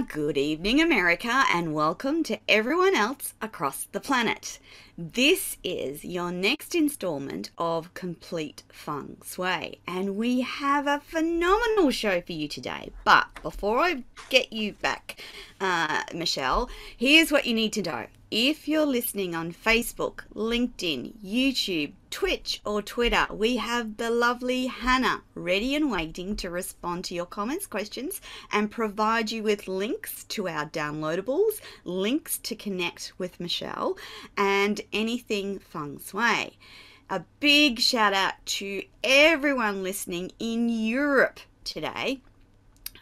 Good evening, America, and welcome to everyone else across the planet. This is your next installment of Complete Feng Shui, and we have a phenomenal show for you today. But before I get you back, uh, Michelle, here's what you need to know. If you're listening on Facebook, LinkedIn, YouTube, Twitch, or Twitter, we have the lovely Hannah ready and waiting to respond to your comments, questions, and provide you with links to our downloadables, links to connect with Michelle, and anything feng shui. A big shout out to everyone listening in Europe today.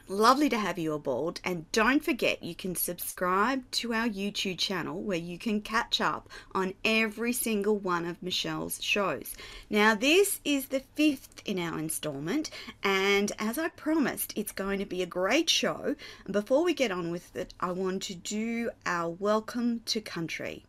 Lovely to have you aboard. And don't forget, you can subscribe to our YouTube channel where you can catch up on every single one of Michelle's shows. Now, this is the fifth in our installment, and as I promised, it's going to be a great show. And before we get on with it, I want to do our welcome to country.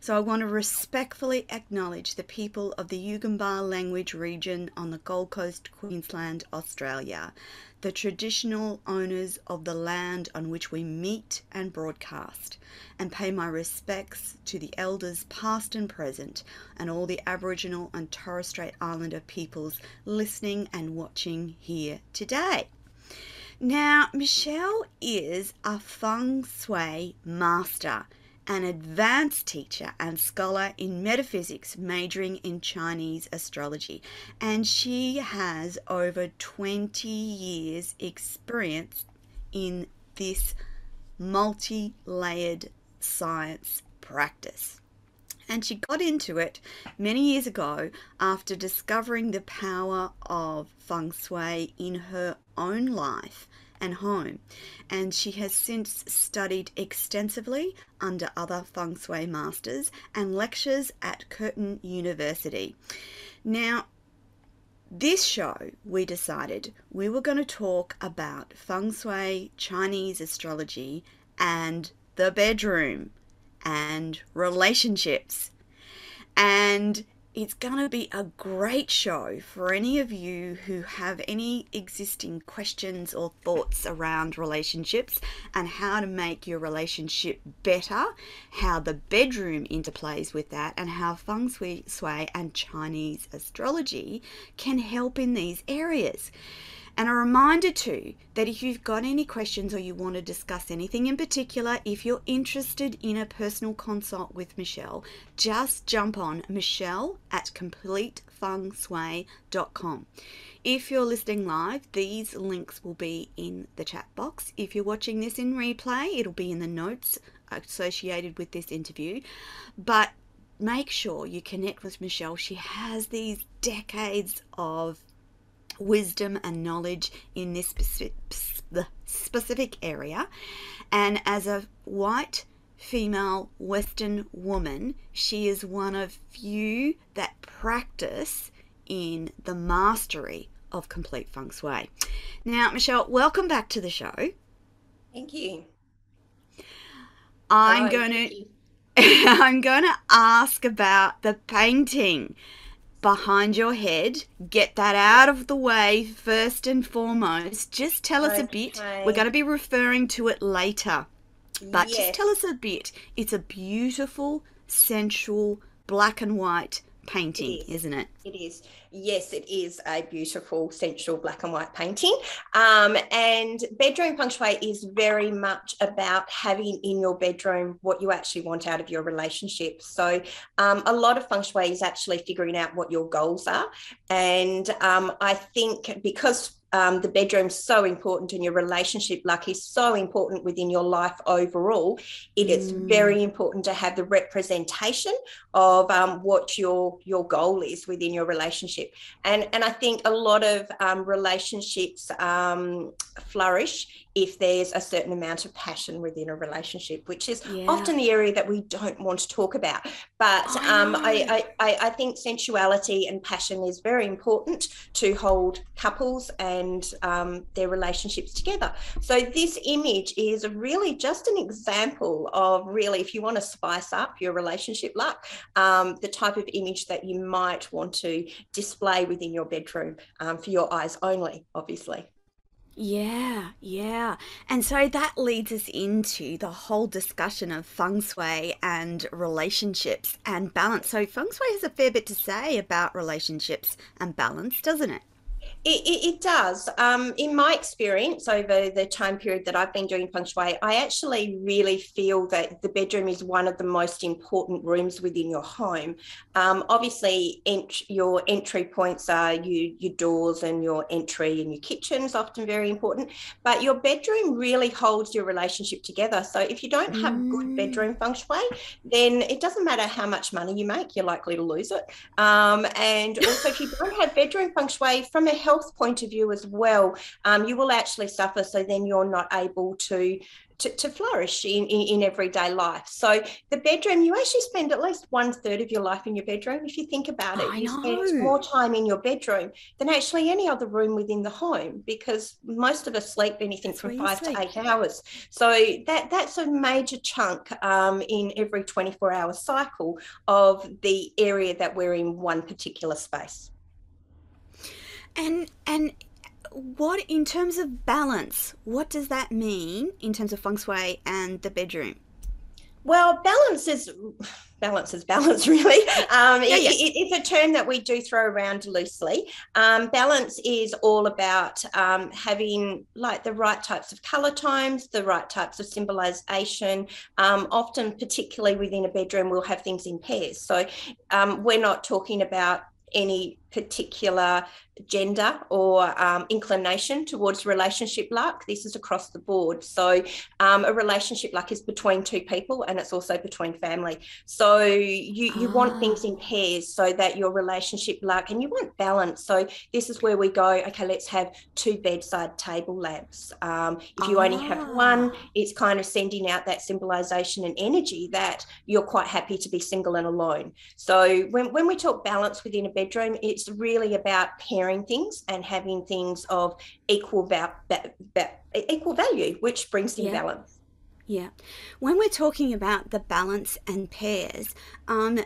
So I want to respectfully acknowledge the people of the Yugambeh language region on the Gold Coast, Queensland, Australia, the traditional owners of the land on which we meet and broadcast, and pay my respects to the elders past and present and all the Aboriginal and Torres Strait Islander peoples listening and watching here today. Now, Michelle is a feng shui master an advanced teacher and scholar in metaphysics, majoring in Chinese astrology. And she has over 20 years' experience in this multi layered science practice. And she got into it many years ago after discovering the power of feng shui in her own life and home, and she has since studied extensively under other feng shui masters and lectures at Curtin University. Now, this show, we decided we were going to talk about feng shui, Chinese astrology, and the bedroom and relationships. And it's going to be a great show for any of you who have any existing questions or thoughts around relationships and how to make your relationship better, how the bedroom interplays with that, and how feng shui and Chinese astrology can help in these areas. And a reminder too that if you've got any questions or you want to discuss anything in particular, if you're interested in a personal consult with Michelle, just jump on Michelle at completefengshui.com. If you're listening live, these links will be in the chat box. If you're watching this in replay, it'll be in the notes associated with this interview. But make sure you connect with Michelle. She has these decades of wisdom and knowledge in this specific area. And as a white female Western woman, she is one of few that practice in the mastery of complete feng shui. Now, Michelle, welcome back to the show. Thank you. I'm going to I'm going to ask about the painting behind your head. Get that out of the way first and foremost. Just tell us okay. a bit. We're going to be referring to it later. But yes. just tell us a bit. It's a beautiful, sensual, black and white painting, is. isn't it? It is. Yes, it is a beautiful, sensual black and white painting. Um, and bedroom feng shui is very much about having in your bedroom what you actually want out of your relationship. So, um, a lot of feng shui is actually figuring out what your goals are. And um, I think because um, the bedroom's so important in your relationship, like is so important within your life overall. It is mm. very important to have the representation of um, what your your goal is within your relationship. And and I think a lot of um, relationships um, flourish if there's a certain amount of passion within a relationship, which is yeah. often the area that we don't want to talk about. But um, I, I, I think sensuality and passion is very important to hold couples and um, their relationships together. So this image is really just an example of really, if you want to spice up your relationship luck, um, the type of image that you might want to display within your bedroom um, for your eyes only, obviously. Yeah, yeah. And so that leads us into the whole discussion of feng shui and relationships and balance. So, feng shui has a fair bit to say about relationships and balance, doesn't it? It, it, it does. Um, in my experience over the time period that I've been doing feng shui, I actually really feel that the bedroom is one of the most important rooms within your home. Um, obviously, ent- your entry points are you, your doors and your entry and your kitchen is often very important, but your bedroom really holds your relationship together. So if you don't have mm. good bedroom feng shui, then it doesn't matter how much money you make, you're likely to lose it. Um, and also, if you don't have bedroom feng shui from a health point of view as well, um, you will actually suffer. So then you're not able to to, to, flourish in, in, in, everyday life. So the bedroom, you actually spend at least one third of your life in your bedroom. If you think about it, I you know. spend more time in your bedroom than actually any other room within the home because most of us sleep anything that's from five to eight hours. So that that's a major chunk um, in every 24 hour cycle of the area that we're in one particular space. And and what in terms of balance, what does that mean in terms of feng shui and the bedroom? Well, balance is balance is balance, really. Um, yeah, yeah. It, it's a term that we do throw around loosely. Um, balance is all about um, having like the right types of color tones, the right types of symbolization. Um, often, particularly within a bedroom, we'll have things in pairs. So um, we're not talking about any particular gender or um, inclination towards relationship luck. This is across the board. So, um, a relationship luck is between two people and it's also between family. So, you, you ah. want things in pairs so that your relationship luck and you want balance. So, this is where we go okay, let's have two bedside table lamps. Um, if you ah. only have one, ah. it's kind of sending out that symbolization and energy that you're quite happy to be single and alone. So, when, when we talk balance within a bedroom, it's it's really about pairing things and having things of equal val- ba- ba- equal value, which brings in yeah. balance. Yeah. When we're talking about the balance and pairs, um,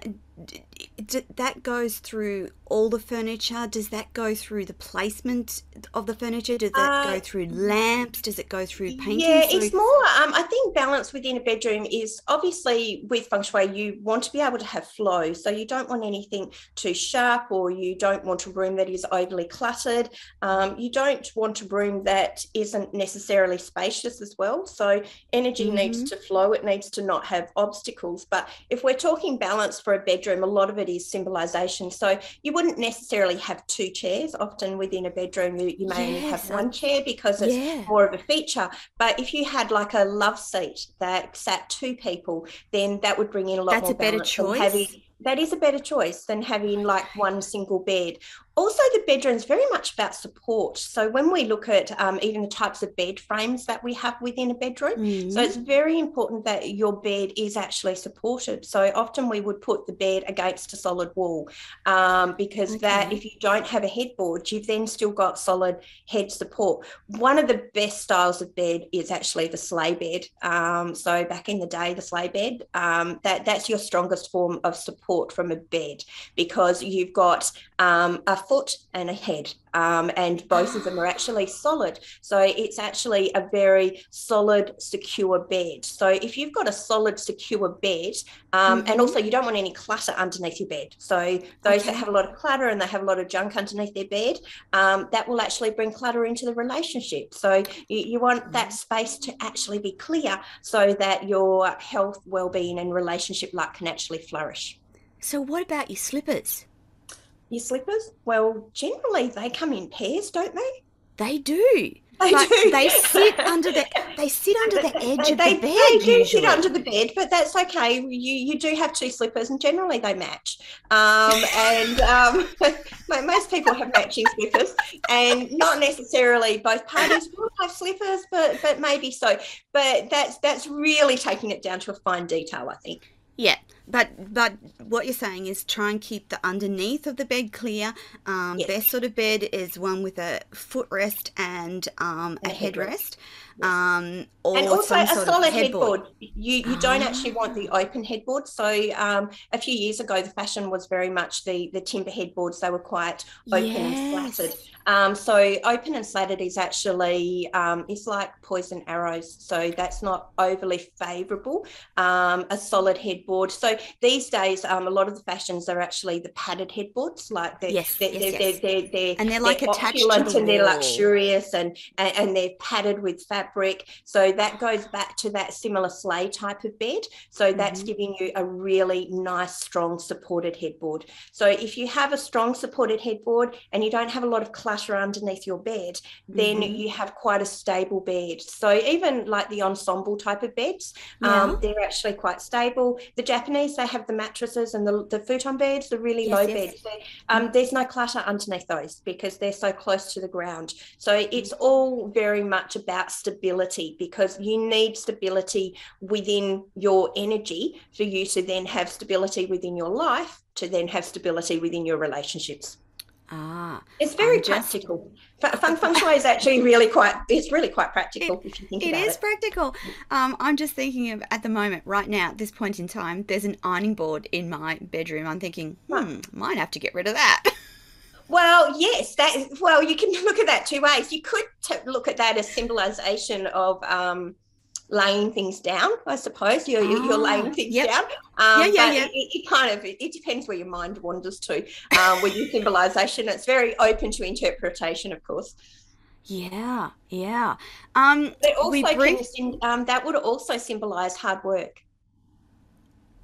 that goes through all the furniture. Does that go through the placement of the furniture? Does that uh, go through lamps? Does it go through painting? Yeah, it's more. Um, I think balance within a bedroom is obviously with feng shui. You want to be able to have flow, so you don't want anything too sharp, or you don't want a room that is overly cluttered. Um, you don't want a room that isn't necessarily spacious as well. So energy mm-hmm. needs to flow. It needs to not have obstacles. But if we're talking balance for a bedroom, a lot of it is symbolization. So you wouldn't necessarily have two chairs. Often within a bedroom, you, you may yes. only have one chair because it's yeah. more of a feature. But if you had like a love seat that sat two people, then that would bring in a lot That's more a better choice. Having, that is a better choice than having like one single bed also the bedroom is very much about support so when we look at um, even the types of bed frames that we have within a bedroom mm-hmm. so it's very important that your bed is actually supported so often we would put the bed against a solid wall um, because okay. that if you don't have a headboard you've then still got solid head support one of the best styles of bed is actually the sleigh bed um, so back in the day the sleigh bed um, that that's your strongest form of support from a bed because you've got um, a foot and a head, um, and both of them are actually solid. So it's actually a very solid, secure bed. So if you've got a solid, secure bed, um, mm-hmm. and also you don't want any clutter underneath your bed. So those okay. that have a lot of clutter and they have a lot of junk underneath their bed, um, that will actually bring clutter into the relationship. So you, you want that mm-hmm. space to actually be clear so that your health, well-being, and relationship luck can actually flourish. So what about your slippers? Your slippers? Well, generally they come in pairs, don't they? They do. They do. They sit under the they sit under the edge they, of the bed. They do usually. sit under the bed, but that's okay. You you do have two slippers, and generally they match. Um, and um, most people have matching slippers, and not necessarily both parties will have slippers, but but maybe so. But that's that's really taking it down to a fine detail, I think. Yeah. But but what you're saying is try and keep the underneath of the bed clear. Um, Yes. Best sort of bed is one with a footrest and um, a a headrest. headrest, um, or and also a solid headboard. headboard. You you don't actually want the open headboard. So um, a few years ago, the fashion was very much the the timber headboards. They were quite open and slatted. Um, so open and slatted is actually um, it's like poison arrows. So that's not overly favourable. Um, a solid headboard. So these days, um, a lot of the fashions are actually the padded headboards. Like they're, Yes, they're, yes, they're, yes. they're, they're, And they're like they're attached to the and they're luxurious and, and and they're padded with fabric so that goes back to that similar sleigh type of bed so that's Mhm. giving you a really nice strong supported headboard so if you have a strong supported headboard and you don't have a lot of clutter underneath your bed then Mhm. you have quite a stable bed so even like the ensemble type of beds Yeah. um, they're actually quite stable the japanese they have the mattresses and the, the futon beds the really Yes, low yes. beds um, there's no clutter underneath those because they're so close to the ground. So it's all very much about stability because you need stability within your energy for you to then have stability within your life, to then have stability within your relationships. Ah, It's very I'm practical. Feng, feng, feng shui is actually really quite, it's really quite practical if you think it about is it. practical. Um, I'm just thinking of at the moment, right now, at this point in time, there's an ironing board in my bedroom. I'm thinking, Right. hmm, might have to get rid of that. Well, yes, that is, well, you can look at that two ways. You could t- look at that as symbolization of um, laying things down, I suppose. You're, you're you're Ah, laying things yep. down. Um, Yeah, yeah, yeah. It, it kind of, it depends where your mind wanders to um, with your symbolization. It's very open to interpretation, of course. yeah, yeah. Um, But also, we can bring. sym- um, that would also symbolize hard work.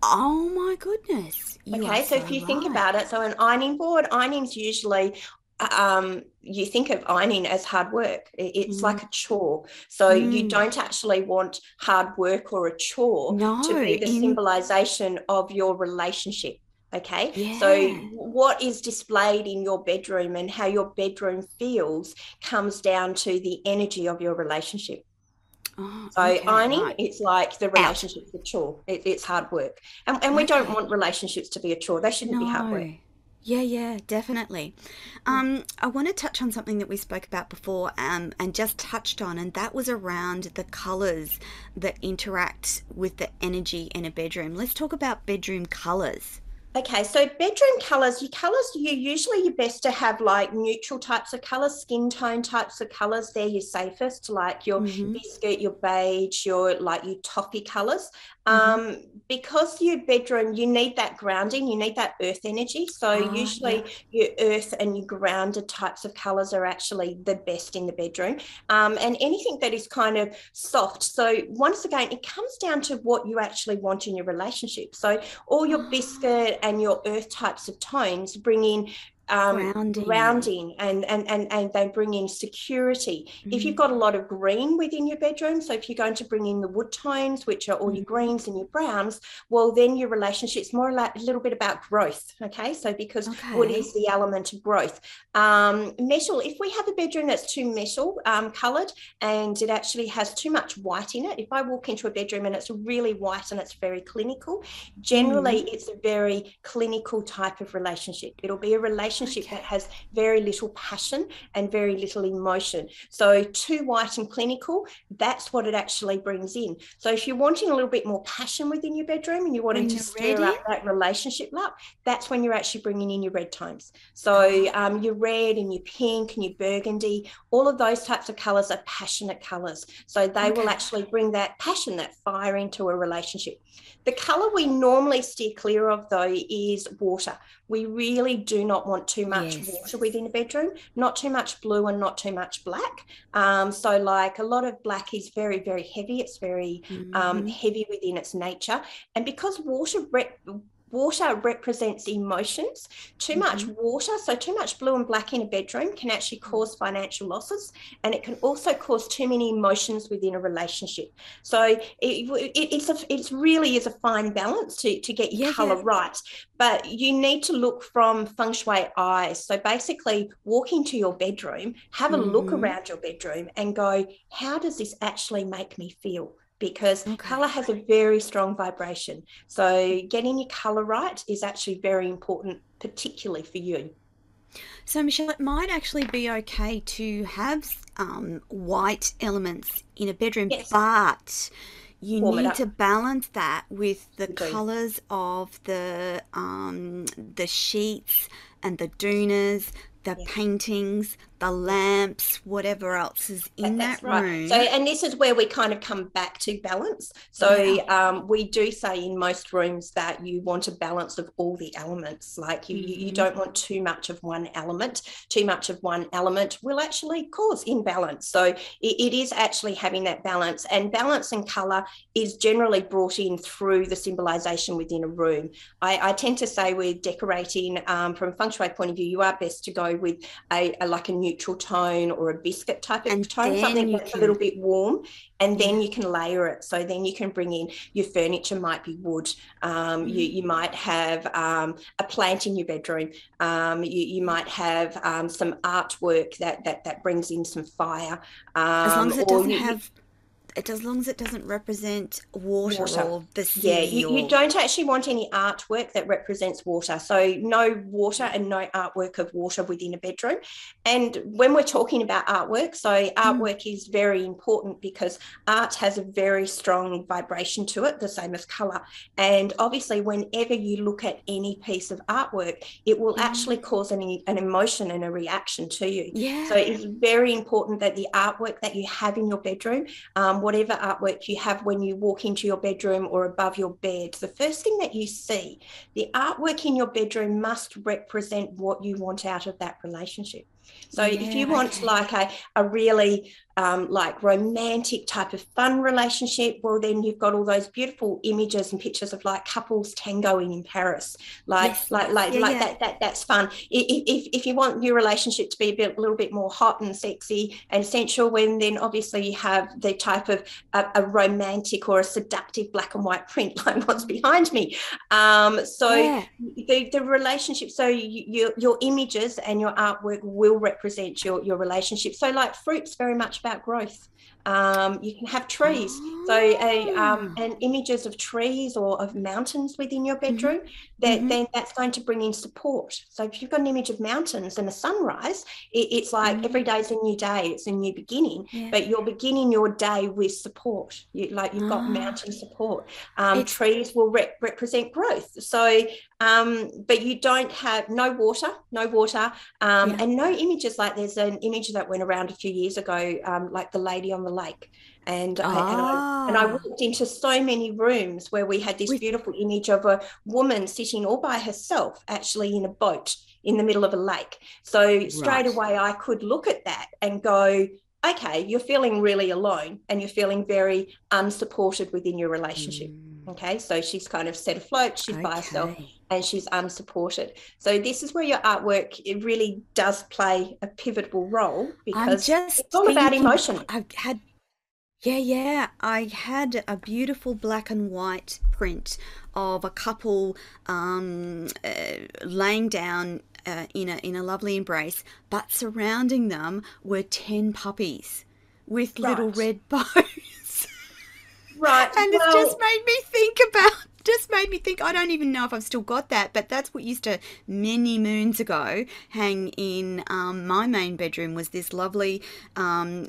Oh my goodness. You Okay, are so if you think about it, so an ironing board, ironing's usually um, you think of ironing as hard work. It's Mm. like a chore. So you Mm. don't actually want hard work or a chore No, to be the in- symbolization of your relationship. Okay, Yeah. so what is displayed in your bedroom and how your bedroom feels comes down to the energy of your relationship. Oh, So okay, ironing, right. it's like the relationship's a chore. It, it's hard work, and, and we don't want relationships to be a chore. They shouldn't be hard work. Yeah, yeah, definitely. Um, I want to touch on something that we spoke about before, um, and just touched on, and that was around the colors that interact with the energy in a bedroom. Let's talk about bedroom colors. Okay, so bedroom colors, your colors, you usually you're best to have like neutral types of colors, skin tone types of colors. They're your safest, like your Mhm. biscuit, your beige, your like your toffee colors. Mhm. Um, because your bedroom, you need that grounding, you need that earth energy. So Ah, usually your earth and your grounded types of colors are actually the best in the bedroom. Um, and anything that is kind of soft. So once again, it comes down to what you actually want in your relationship. So all your Ah. biscuit and your earth types of tones bring in um, Grounding. grounding and, and, and, and they bring in security. If you've Mm. got a lot of green within your bedroom, so if you're going to bring in the wood tones, which are all your Mhm. greens and your browns, well, then your relationship's more like a little bit about growth. Okay. So because wood is the element of growth. Um, metal, if we have a bedroom that's too metal um, colored and it actually has too much white in it, if I walk into a bedroom and it's really white and it's very clinical, generally Mm. it's a very clinical type of relationship. It'll be a relationship Okay. that has very little passion and very little emotion. So, too white and clinical, that's what it actually brings in. So, if you're wanting a little bit more passion within your bedroom and you're wanting Bring to stir up in? that relationship up, that's when you're actually bringing in your red tones. So, um, your red and your pink and your burgundy, all of those types of colors are passionate colors. So, they will actually bring that passion, that fire into a relationship. The color we normally steer clear of, though, is water. We really do not want too much Yes. water within a bedroom, not too much blue and not too much black. Um, so, like a lot of black is very, very heavy. It's very um, Mhm. heavy within its nature. And because water water represents emotions, too much Mm-hmm. water, so too much blue and black in a bedroom can actually cause financial losses, and it can also cause too many emotions within a relationship. So it, it, it's a it's really is a fine balance to to get your Yeah, color yeah. right, but you need to look from feng shui eyes. So basically, walk into your bedroom, have a look Mhm. around your bedroom, and go, how does this actually make me feel? Because okay. color has a very strong vibration. So getting your color right is actually very important, particularly for you. So, Michelle, it might actually be okay to have um, white elements in a bedroom, yes. but you Warm need to balance that with the okay. colors of the um, the sheets and the doonas, the yes. paintings, the lamps, whatever else is in That's that right. room. So, and this is where we kind of come back to balance. So, yeah. um, we do say in most rooms that you want a balance of all the elements. Like you, mm-hmm. you don't want too much of one element. Too much of one element will actually cause imbalance. So, it, it is actually having that balance, and balance and color is generally brought in through the symbolization within a room. I, I tend to say with decorating um, from a feng shui point of view, you are best to go with a, a like a new neutral tone or a biscuit type of and tone, something that's can... a little bit warm, and then you can layer it. So then you can bring in your furniture might be wood. Um, mm. you, you might have um, a plant in your bedroom. Um, you, you might have um, some artwork that, that that brings in some fire. as long as it um, doesn't you, have it as long as it doesn't represent water, water. or the sea. Yeah, you, or... you, don't actually want any artwork that represents water. So no water and no artwork of water within a bedroom. And when we're talking about artwork, so mm. artwork mm. is very important because art has a very strong vibration to it, the same as color. And obviously, whenever you look at any piece of artwork, it will mm. actually cause an, an emotion and a reaction to you. Yeah. So it's very important that the artwork that you have in your bedroom um, whatever artwork you have when you walk into your bedroom or above your bed, the first thing that you see, the artwork in your bedroom must represent what you want out of that relationship. So yeah, if you want okay. like a, a really um, like romantic type of fun relationship, well, then you've got all those beautiful images and pictures of like couples tangoing in Paris, like yes. like like yeah, like yeah. that that that's fun. If, if you want your relationship to be a bit a little bit more hot and sexy and sensual, when then obviously you have the type of a, a romantic or a seductive black and white print like what's behind me. Um, so the the relationship, so you, your your images and your artwork will represent your your relationship. So like fruits very much about growth. Um, you can have trees. So, a, um, ah. and images of trees or of mountains within your mm-hmm. bedroom, mm-hmm. that mm-hmm. then that's going to bring in support. So, if you've got an image of mountains and a sunrise, it, it's like mm-hmm. every day is a new day, it's a new beginning. Yeah. But you're beginning your day with support. You, like you've got mountain ah. support. Um, trees will re- represent growth. So, um, but you don't have no water, no water, um, yeah. and no images. Like there's an image that went around a few years ago, um, like the lady on the lake. And, ah. I, and, I, and I ah. walked into so many rooms where we had this beautiful image of a woman sitting all by herself, actually in a boat in the middle of a lake. So straight right. away, I could look at that and go, okay, you're feeling really alone and you're feeling very unsupported within your relationship. Mm. Okay, so she's kind of set afloat, she's okay. by herself and she's unsupported. So this is where your artwork it really does play a pivotal role because just it's all about emotion. I've had yeah, yeah. I had a beautiful black and white print of a couple um, uh, laying down uh, in a in a lovely embrace, but surrounding them were ten puppies with right. little red bows. Right, and well, it just made me think about just made me think I don't even know if I've still got that, but that's what used to many moons ago hang in um, my main bedroom was this lovely, um,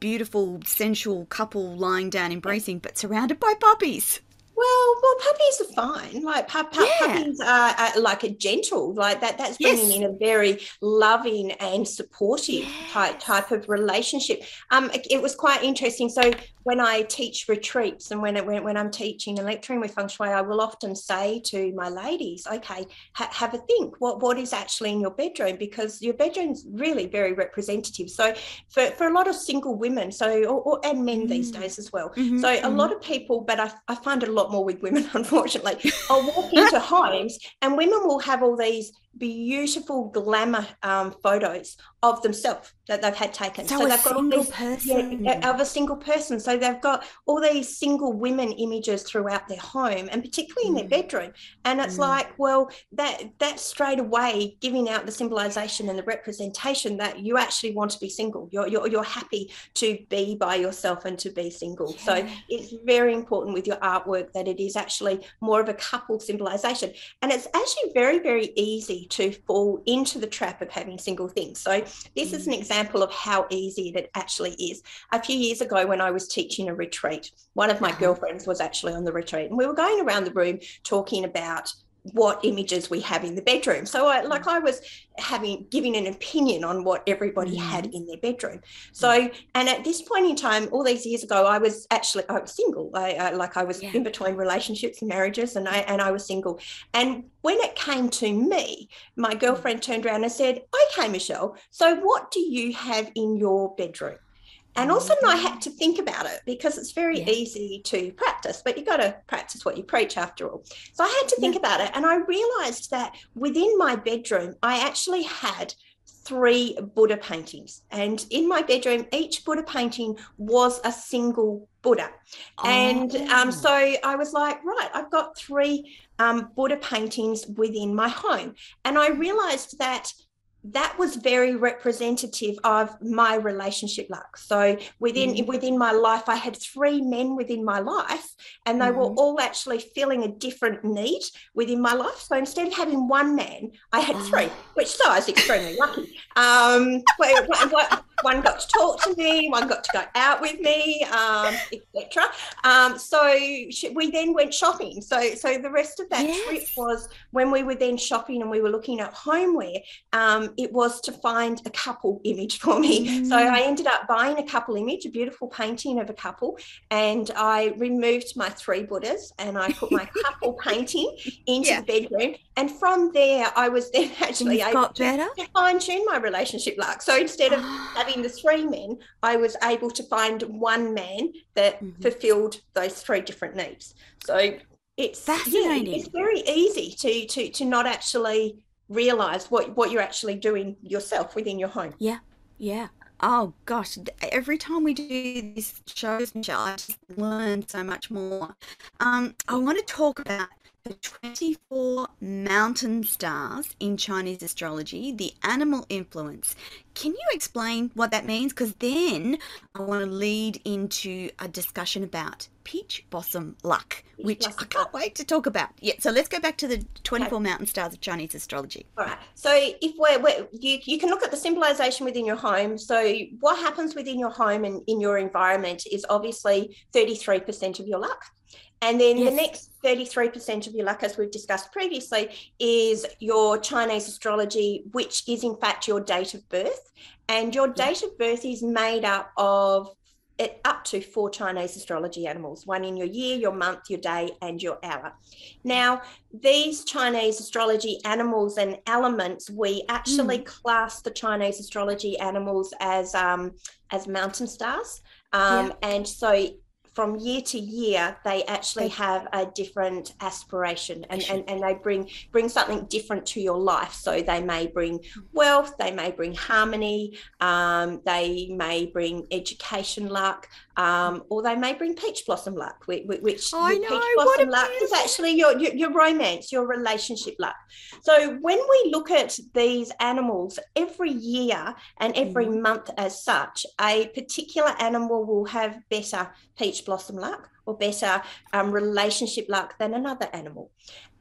beautiful, sensual couple lying down embracing, but surrounded by puppies. Well, well, puppies are fine. Like pu- pu- yeah. puppies are, are, like a gentle, like that. That's bringing yes. in a very loving and supportive yes. type type of relationship. Um, it, it, was quite interesting. So when I teach retreats and when, when when I'm teaching and lecturing with feng shui, I will often say to my ladies, "Okay, ha- have a think. What what is actually in your bedroom? Because your bedroom's really very representative. So for for a lot of single women, so or, or and men mm. these days as well. Mm-hmm. So a mm-hmm. lot of people, but I, I find a lot more with women, unfortunately. I'll walk into homes and women will have all these beautiful glamour um, photos of themselves that they've had taken. So, so they've got all these, person. Yeah, of a single person. So they've got all these single women images throughout their home and particularly mm. in their mm. bedroom. And it's mm. like, well, that that's straight away giving out the symbolization and the representation that you actually want to be single. You're you're, you're happy to be by yourself and to be single. Yeah. So it's very important with your artwork that it is actually more of a couple symbolization. And it's actually very, very easy to fall into the trap of having single things. So this is an example of how easy it actually is. A few years ago, when I was teaching a retreat, one of my uh-huh. girlfriends was actually on the retreat, and we were going around the room talking about what images we have in the bedroom. So I like I was having giving an opinion on what everybody mm had in their bedroom. So and at this point in time, all these years ago, I was actually I was single. I, I like I was yeah. in between relationships and marriages, and I and I was single. And when it came to me, my mm. girlfriend turned around and said, "Okay, Michelle. So what do you have in your bedroom?" And also, I had to think about it because it's very yeah. easy to practice, but you've got to practice what you preach after all. So I had to think yeah. about it. And I realized that within my bedroom, I actually had three Buddha paintings. And in my bedroom, each Buddha painting was a single Buddha. Oh. And um, so I was like, right, I've got three um, Buddha paintings within my home. And I realized that that was very representative of my relationship luck so within mm. within my life i had three men within my life and they mm. were all actually filling a different need within my life so instead of having one man i had three ah. which so i was extremely lucky um one got to talk to me one got to go out with me um, etc um, so we then went shopping so so the rest of that yes. trip was when we were then shopping and we were looking at homeware um, it was to find a couple image for me. Mm. So I ended up buying a couple image, a beautiful painting of a couple, and I removed my three Buddhas and I put my couple painting into yeah. the bedroom. And from there, I was then actually able to, to fine tune my relationship luck. So instead of having the three men, I was able to find one man that mm-hmm. fulfilled those three different needs. So it's fascinating. Yeah, it's very easy to to to not actually realize what what you're actually doing yourself within your home. Yeah, yeah. Oh gosh, every time we do these shows, Michelle, I just learn so much more. Um, I want to talk about the 24 mountain stars in Chinese astrology, the animal influence. Can you explain what that means? Because then I want to lead into a discussion about peach blossom luck, which I can't wait to talk about. Yeah, so let's go back to the 24 okay. mountain stars of Chinese astrology. All right. So if we're, we're, you, you can look at the symbolization within your home. So what happens within your home and in your environment is obviously 33% of your luck. And then yes. the next 33% of your luck, as we've discussed previously, is your Chinese astrology, which is in fact your date of birth. And your date of birth is made up of it up to four Chinese astrology animals one in your year, your month, your day, and your hour. Now, these Chinese astrology animals and elements, we actually mm. class the Chinese astrology animals as um, as mountain stars. Um, yeah. And so from year to year they actually have a different aspiration and, and, and they bring bring something different to your life. So they may bring wealth they may bring harmony um, they may bring education luck um, or they may bring peach blossom luck which, which know, peach blossom luck is actually your, your, your romance your relationship luck so when we look at these animals every year and every mm. month as such a particular animal will have better peach blossom luck or better um, relationship luck than another animal.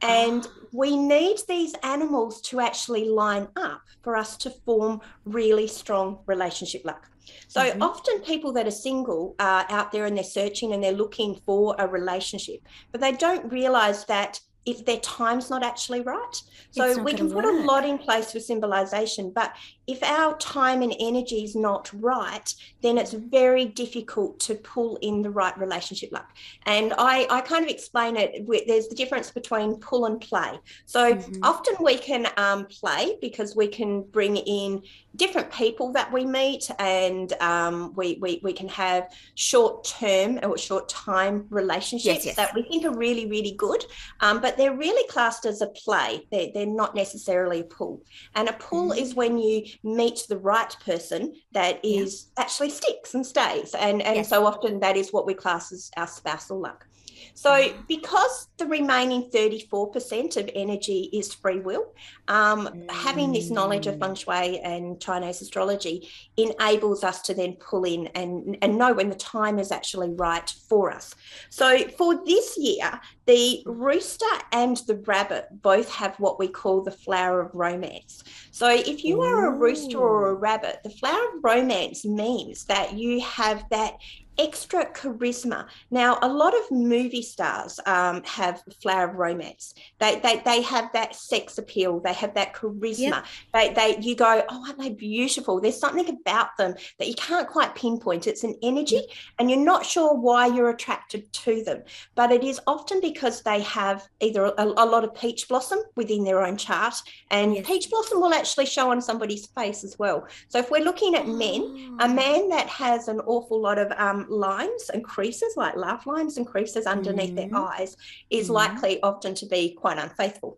And ah. we need these animals to actually line up for us to form really strong relationship luck. So mm-hmm. often people that are single are out there and they're searching and they're looking for a relationship, but they don't realize that if their time's not actually right. So we can put work. a lot in place for symbolization, but if our time and energy is not right, then it's very difficult to pull in the right relationship luck. And I, I kind of explain it. There's the difference between pull and play. So mm-hmm. often we can um, play because we can bring in different people that we meet and um, we, we, we can have short term or short time relationships yes, yes. that we think are really, really good. Um, but they're really classed as a play. They're, they're not necessarily a pull. And a pull mm-hmm. is when you meet the right person that is yeah. actually sticks and stays. And, and yes. so often that is what we class as our spousal luck. So, because the remaining 34% of energy is free will, um, mm. having this knowledge of feng shui and Chinese astrology enables us to then pull in and, and know when the time is actually right for us. So, for this year, the rooster and the rabbit both have what we call the flower of romance. So, if you are a rooster or a rabbit, the flower of romance means that you have that extra charisma. Now, a lot of movie stars um, have flower of romance. They, they they have that sex appeal. They have that charisma. Yep. They they you go, oh, aren't they beautiful? There's something about them that you can't quite pinpoint. It's an energy, yep. and you're not sure why you're attracted to them. But it is often because they have either a, a lot of peach blossom within their own chart, and yes. peach blossom will actually show on somebody's face as well. So if we're looking at men, a oh. man that has an awful lot of um, lines and creases, like laugh lines and creases underneath mm-hmm. their eyes, is mm-hmm. likely often to be quite unfaithful.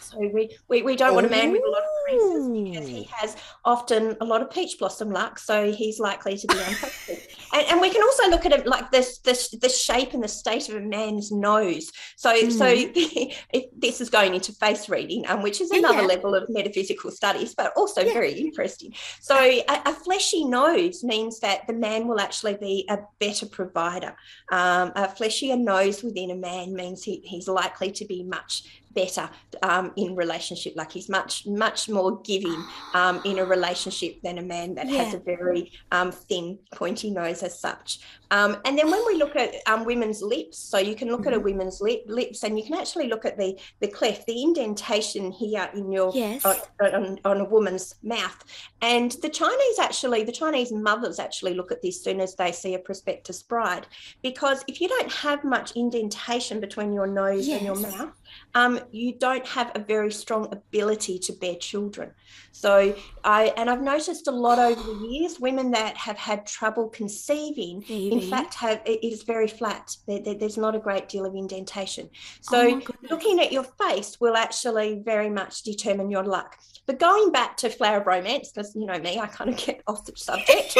So we, we, we don't want a man with a lot of creases because he has often a lot of peach blossom luck. So he's likely to be unfaithful. and, and we can also look at it like this, this, the shape and the state of a man's nose. So, mm. so this is going into face reading, um, which is another yeah. level of metaphysical studies, but also yeah. very interesting. So a, a, fleshy nose means that the man will actually be a better provider. Um, a fleshier nose within a man means he, he's likely to be much better um, in relationship. Like he's much, much more giving um, in a relationship than a man that yeah. has a very um, thin, pointy nose as such. Um, and then when we look at um, women's lips, so you can look mm-hmm. at a mm-hmm. women's lip, lips and you can actually look at the, the cleft, the indentation here in your, yes. uh, on, on a woman's mouth. And the Chinese actually, the Chinese mothers actually look at this as soon as they see a prospectus bride, because if you don't have much indentation between your nose yes. and your mouth, um, you don't have a very strong ability to bear children. So I and I've noticed a lot over the years, women that have had trouble conceiving, Baby. in fact, have it is very flat. There, there, there's not a great deal of indentation. So oh looking at your face will actually very much determine your luck. But going back to flower of romance, because you know me, I kind of get off the subject.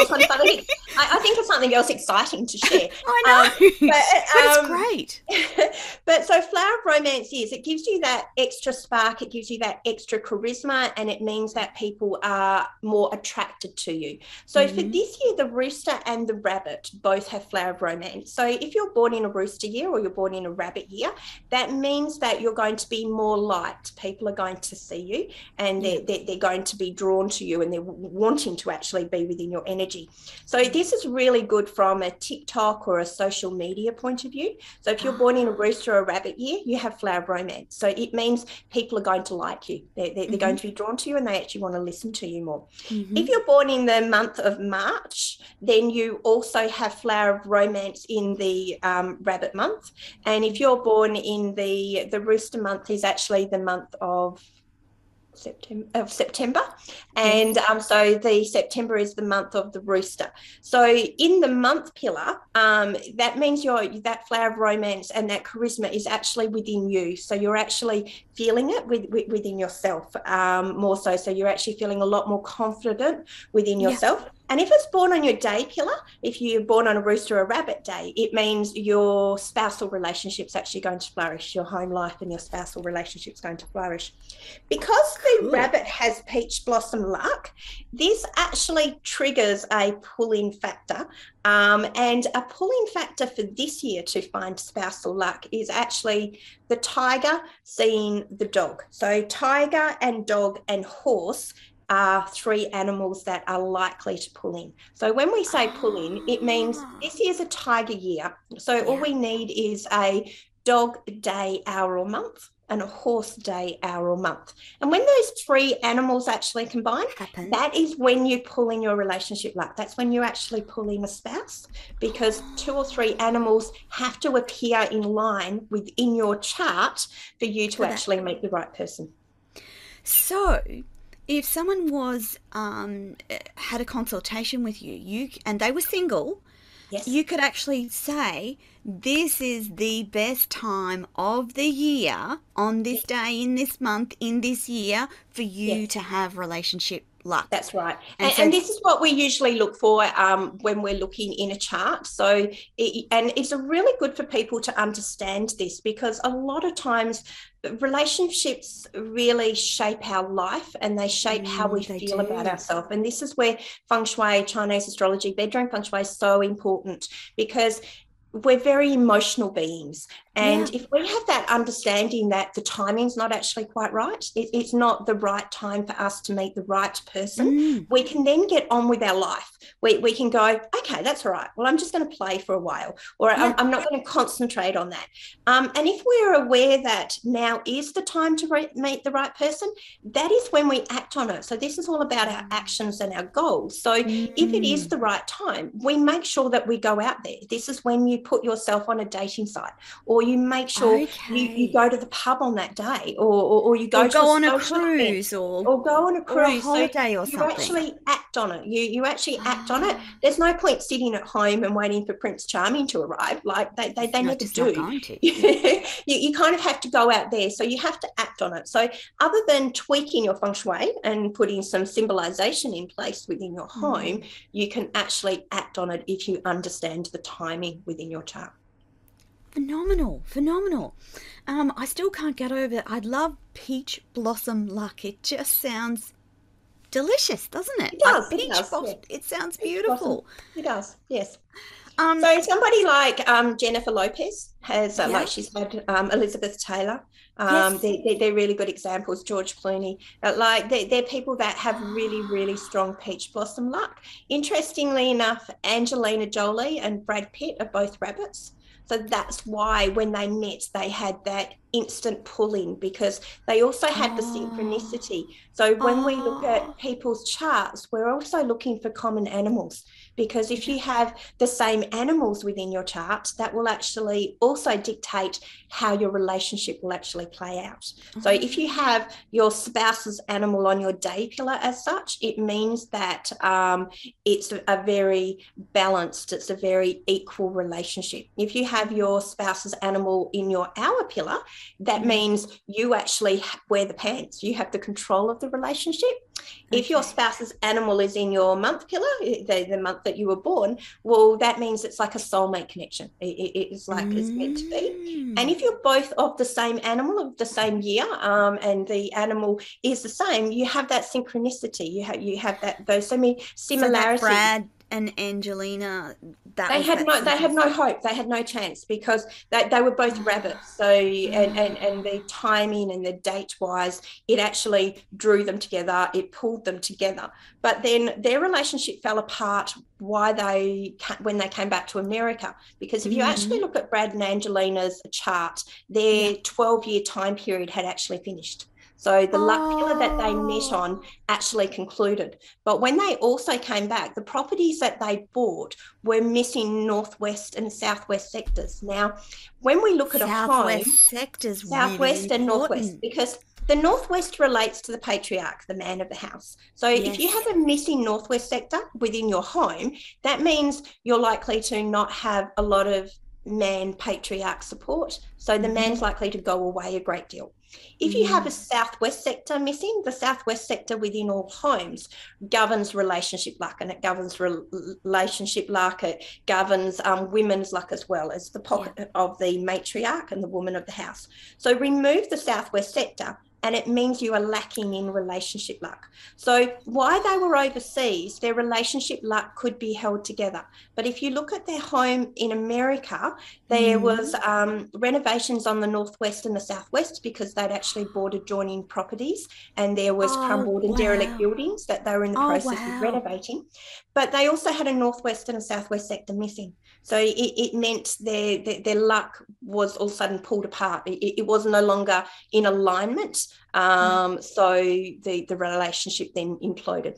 I, I, think of something else exciting to share. I know, um, but, um, great. but so flower of romance is it gives you that extra spark, it gives you that extra charisma, and it means that people are more attracted to you. So mm-hmm. for this year, the rooster and the rabbit both have flower of romance. So if you're born in a rooster year or you're born in a rabbit year, that means that you're going to be more liked. People are going to see you, and they're they're, they're, going to be drawn to you and they're wanting to actually be within your energy. So this is really good from a TikTok or a social media point of view. So if you're born in a rooster or a rabbit year, you have flower of romance. So it means people are going to like you. They're, they're, mm-hmm. going to be drawn to you and they actually want to listen to you more. Mm-hmm. If you're born in the month of March, then you also have flower of romance in the um, rabbit month. And if you're born in the the rooster month is actually the month of September of September, and um, so the September is the month of the rooster. So in the month pillar, um, that means your that flower of romance and that charisma is actually within you. So you're actually feeling it with, with, within yourself um, more so. So you're actually feeling a lot more confident within yourself. Yeah. And if it's born on your day pillar, if you're born on a rooster or a rabbit day, it means your spousal relationship's actually going to flourish, your home life and your spousal relationship's going to flourish. Because the cool. rabbit has peach blossom luck, this actually triggers a pull-in factor. Um, and a pull-in factor for this year to find spousal luck is actually the tiger seeing the dog. So tiger and dog and horse are three animals that are likely to pull in. So when we say pull in, it means ah. this year's a tiger year. So yeah. all we need is a dog day, hour, or month and a horse day, hour, or month. And when those three animals actually combine, Happen. that is when you pull in your relationship luck. That's when you actually pull in a spouse because two or three animals have to appear in line within your chart for you to actually meet the right person. So, if someone was um, had a consultation with you, you and they were single, Yes. you could actually say this is the best time of the year on this day, in this month, in this year for you Yes. to have relationship luck. That's right. And And, so- and this is what we usually look for um, when we're looking in a chart. So, it, and it's a really good for people to understand this because a lot of times relationships really shape our life and they shape how we Mm, feel about ourselves. And this is where feng shui, Chinese astrology, bedroom feng shui is so important because we're very emotional beings. And if we have that understanding that the timing's not actually quite right, it, it's not the right time for us to meet the right person, Mm, we can then get on with our life. We, we can go, okay, that's all right. Well, I'm just going to play for a while, or. I'm, I'm not going to concentrate on that. Um, and if we're aware that now is the time to re- meet the right person, that is when we act on it. So, this is all about our actions and our goals. So, if it is mm. the right time, we make sure that we go out there. This is when you put yourself on a dating site, or you make sure you, Okay. you go to the pub on that day, or, or, or you go or go on a social event cruise or, or go on a or a cruise. So holiday or you something. actually act on it. You you actually act on it. There's no point sitting at home and waiting for Prince Charming to arrive. Like they they, they Not- never do. you, you kind of have to go out there. So you have to act on it. So other than tweaking your feng shui and putting some symbolization in place within your home, Mm. you can actually act on it if you understand the timing within your chart. Phenomenal, phenomenal. Um, I still can't get over it. I love peach blossom luck. It just sounds delicious, doesn't it? It does, it peach does, yeah. It sounds beautiful. It does, yes. Um, So somebody like um, Jennifer Lopez has, uh, Yeah. like she's had um, Elizabeth Taylor. Um, Yes. they, they, they're really good examples. George Clooney, uh, like they, they're people that have really, really strong peach blossom luck. Interestingly enough, Angelina Jolie and Brad Pitt are both rabbits. So that's why when they met, they had that instant pull in because they also had the Oh. synchronicity. So when we look Oh. at ah. people's charts, we're also looking for common animals because if you have the same animals within your chart, that will actually also dictate how your relationship will actually play out. So if you have your spouse's animal on your day pillar as such, it means that um, it's a, a very balanced, it's a very equal relationship. If you have your spouse's animal in your hour pillar, that Mhm. means you actually wear the pants, you have the control of the relationship. If your spouse's animal is in your month pillar, eh, the, the month that you were born, well, that means it's like a soulmate connection. It, it- it's like it's meant to be. Mm. And if you're both of the same animal of the same year, um, and the animal is the same, you have that synchronicity. You have you have that those so many So similarities. Brad and Angelina, that they had that no they had no hope. They had no chance because they, they were both oh. rabbits. So and, and and the timing and the date wise, it actually drew them together. It pulled them together. But then their relationship fell apart. Why they when they came back to America? Because if you actually mm. look at Brad and Angelina's chart, their 12 year time period had actually finished. So the luck pillar that they met Oh. on actually concluded. But when they also came back, the properties that they bought were missing northwest and southwest sectors. Now, when we look at a home, Southwest sectors southwest really and northwest, because the northwest relates to the patriarch, the man of the house. So if you have a missing northwest sector within your home, that means you're likely to not have a lot of man patriarch support. So the Mhm. man's likely to go away a great deal. If you have a southwest sector missing, the southwest sector within all homes governs relationship luck and it governs re- relationship luck. It governs um, women's luck as well as the pocket of the matriarch and the woman of the house. So remove the southwest sector and it means you are lacking in relationship luck. So, why they were overseas, their relationship luck could be held together. But if you look at their home in America, there Mhm. was um, renovations on the northwest and the southwest because they'd actually bought adjoining properties, and there was Oh, crumbled and derelict buildings that they were in the Oh, process wow. of renovating. But they also had a northwest and a southwest sector missing. So it, it meant their, their their luck was all of a sudden pulled apart. It, it was no longer in alignment. Um, so the the relationship then imploded.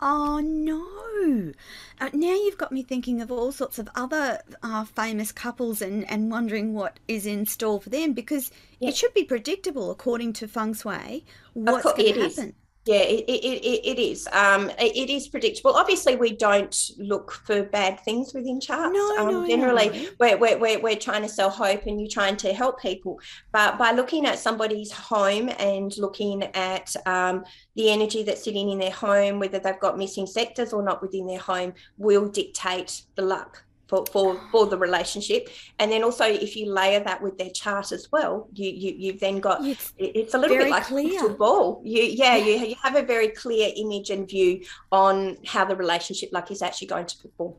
Oh no! Uh, now you've got me thinking of all sorts of other uh, famous couples and, and wondering what is in store for them because Yeah. it should be predictable according to feng shui what's going to is. Yeah, it, it, it is. Um, it is predictable. Obviously, we don't look for bad things within charts. No, um, no, generally, no. We're, we're, we're, we're trying to sell hope and you're trying to help people. But by looking at somebody's home and looking at um, the energy that's sitting in their home, whether they've got missing sectors or not within their home, will dictate the luck for, for, for the relationship. And then also, if you layer that with their chart as well, you, you you've then got It's it's a little bit like clear. a ball. You yeah, You, you have a very clear image and view on how the relationship like is actually going to perform.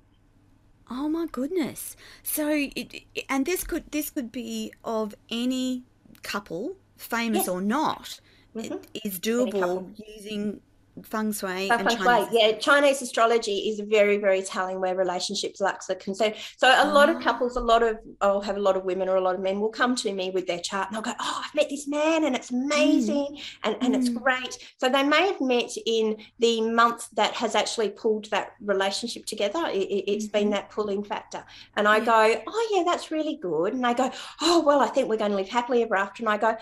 Oh my goodness. So it, and this could this could be of any couple, famous Yes. or not. Mhm. It is doable using feng shui Feng Shui, Chinese. yeah, Chinese astrology is very, very telling where relationships are concerned. So a lot Ah. of couples, a lot of I'll have a lot of women or a lot of men will come to me with their chart and they'll go, Oh, I've met this man and it's amazing and, and it's Mm. great. So they may have met in the month that has actually pulled that relationship together. It, has been Mhm. that pulling factor. And I Yeah. go, Oh yeah, that's really good. And I go, Oh well, I think we're going to live happily ever after. And I go,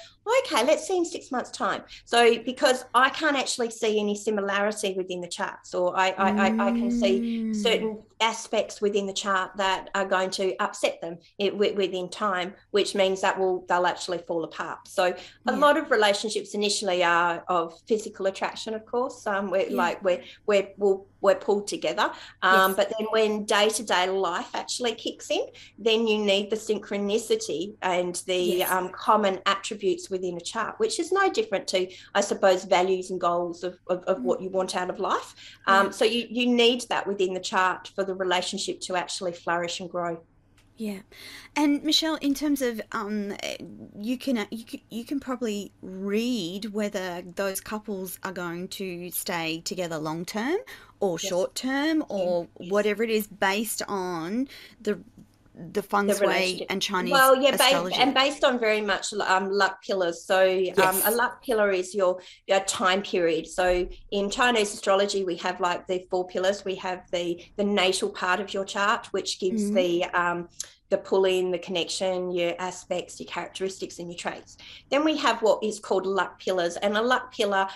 okay, let's see in six months' time. So because I can't actually see any similarity within the charts, or I I, I, I can see Mm. certain aspects within the chart that are going to upset them it, within time, which means that will they'll actually fall apart. So a Yeah. lot of relationships initially are of physical attraction, of course. Um, we're Yeah. like we're we're we'll, we're pulled together. Um, Yes. But then when day to day life actually kicks in, then you need the synchronicity and the Yes. um, common attributes within a chart, which is no different to, I suppose, values and goals of, of, of what you want out of life. Um, so you, you need that within the chart for the relationship to actually flourish and grow. Yeah, and Michelle, in terms of um, you can you can, you can probably read whether those couples are going to stay together long term or Yes. short term or Yes. whatever it is based on the the feng The shui and Chinese Well, yeah, based, and based on very much um, luck pillars. So, um, a luck pillar is your, your time period. So, in Chinese astrology, we have like the four pillars. We have the the natal part of your chart, which gives Mhm. the um, the pull in, the connection, your aspects, your characteristics, and your traits. Then we have what is called luck pillars, and a luck pillar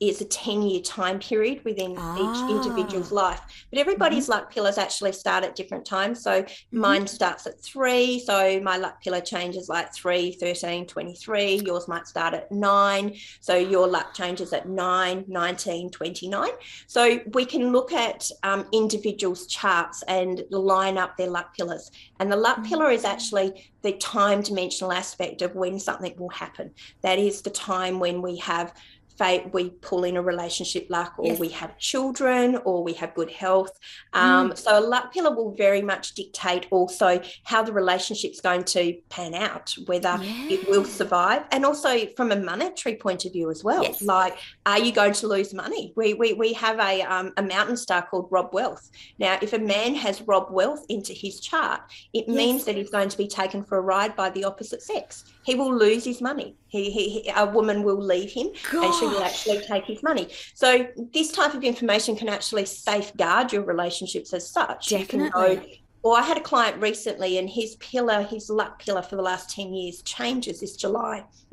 is a 10 year time period within each individual's Ah. life. But everybody's luck pillars actually start at different times. So, Mhm. mine starts at three. So, my luck pillar changes like 3, 13, 23. Yours might start at nine. So, your luck changes at 9, 19, 29. So, we can look at um, individuals' charts and line up their luck pillars. And the luck Mm-hmm. pillar is actually the time dimensional aspect of when something will happen. That is the time when we have fate, we pull in a relationship luck, or Yes. we have children, or we have good health. Um, So a luck pillar will very much dictate also how the relationship's going to pan out, whether it will survive, and also from a monetary point of view as well. Yes. Like, are you going to lose money? We we, we have a um, a mountain star called Rob Wealth. Now, if a man has Rob Wealth into his chart, it Yes. means that he's going to be taken for a ride by the opposite sex. He will lose his money. He, he, he a woman will leave him and she will actually take his money. So this type of information can actually safeguard your relationships as such. You can Definitely. know, well, I had a client recently and his pillar, his luck pillar for the last 10 years changes this July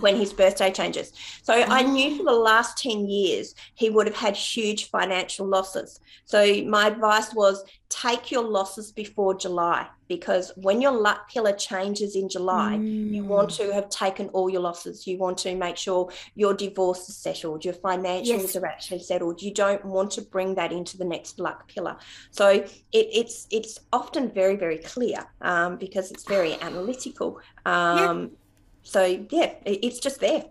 when his birthday changes. So I mm. knew for the last 10 years he would have had huge financial losses. So my advice was take your losses before July because when your luck pillar changes in July, you want Mm. to have taken all your losses. You want to make sure your divorce is settled, your financials Yes. are actually settled. You don't want to bring that into the next luck pillar. So it, it's it's often very very clear um, because it's very analytical. Um, So yeah, it, it's just there.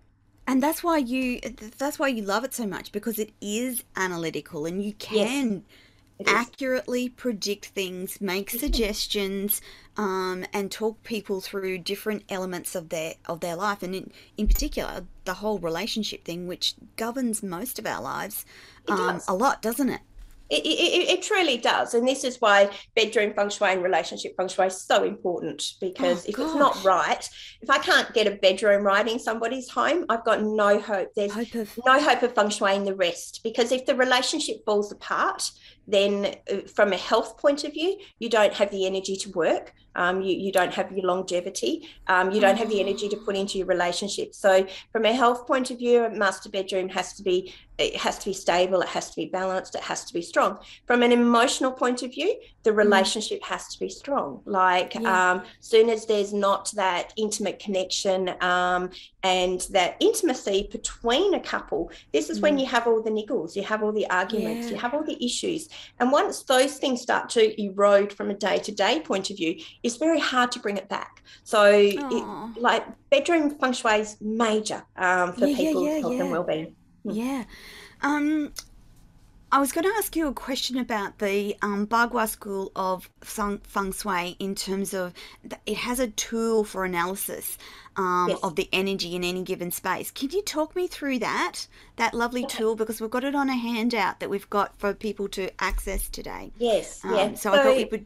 And that's why you that's why you love it so much because it is analytical and you can is. Accurately predict things, make suggestions, um, and talk people through different elements of their of their life, and in in particular the whole relationship thing, which governs most of our lives, um, a lot, doesn't it? It, it, it truly does. And this is why bedroom feng shui and relationship feng shui is so important because Oh, if it's not right, if I can't get a bedroom right in somebody's home, I've got no hope. There's Hope of no hope of feng shui in the rest because if the relationship falls apart, then uh, from a health point of view, you don't have the energy to work. Um, you, you don't have your longevity. Um, you don't have the energy to put into your relationship. So, from a health point of view, a master bedroom has to be it has to be stable, it has to be balanced, it has to be strong. From an emotional point of view, the mm. relationship mm. has to be strong. Like, yeah. um, soon as there's not that intimate connection um, and that intimacy between a couple, this is mm. when you have all the niggles, you have all the arguments, yeah. you have all the issues. And once those things start to erode from a day to day point of view, it's very hard to bring it back. So, it, like, bedroom feng shui is major um, for yeah, people's health and well being. Hmm. Yeah. Um, I was going to ask you a question about the um, Bagua School of Feng, Shui in terms of it has a tool for analysis um, yes. of the energy in any given space. Can you talk me through that, that lovely tool? Because we've got it on a handout that we've got for people to access today. Yes, um, yeah. So, so I thought we would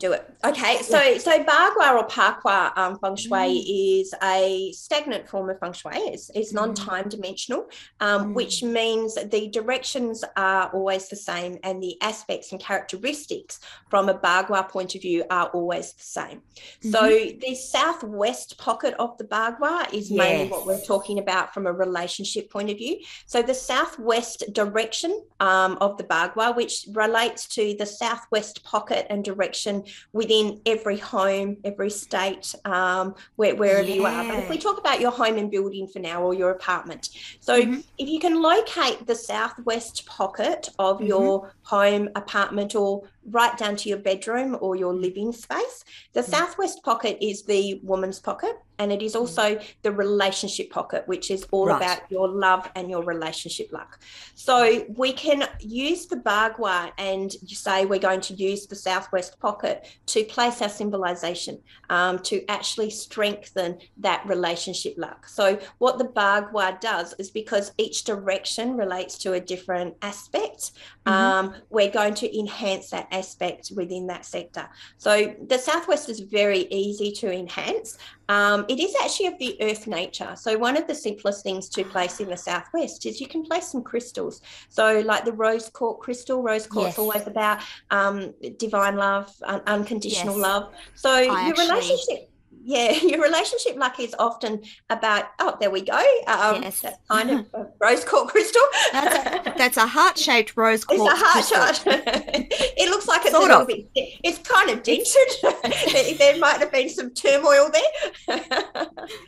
do it. Okay, so so Bagua or Pakua um, feng shui mm. is a stagnant form of feng shui. It's, it's mm. non-time dimensional, um, mm. which means the directions are always the same, and the aspects and characteristics from a Bagua point of view are always the same. Mm-hmm. So the southwest pocket of the Bagua is yes. mainly what we're talking about from a relationship point of view. So the southwest direction um, of the Bagua, which relates to the southwest pocket and direction within every home, every state, um, where, wherever yeah. you are. But if we talk about your home and building for now or your apartment, so mm-hmm. if you can locate the southwest pocket of mm-hmm. your home, apartment, or right down to your bedroom or your living space. The mm. southwest pocket is the woman's pocket, and it is mm. also the relationship pocket, which is all right. about your love and your relationship luck. So we can use the Bagua and you say we're going to use the southwest pocket to place our symbolization um, to actually strengthen that relationship luck. So what the Bagua does is because each direction relates to a different aspect, mm-hmm. um, we're going to enhance that aspect within that sector. So the Southwest is very easy to enhance. Um, it is actually of the earth nature. So one of the simplest things to place in the Southwest is you can place some crystals. So like the rose quartz crystal, rose quartz yes. always about um, divine love, un- unconditional yes. love. So I your actually... relationship yeah, your relationship luck is often about, oh, there we go. Um, yes. That's kind of a rose quartz crystal. That's a, that's a heart shaped rose quartz. It's a heart shaped. it looks like it's sort a little of. bit, it's kind of dented. there might have been some turmoil there.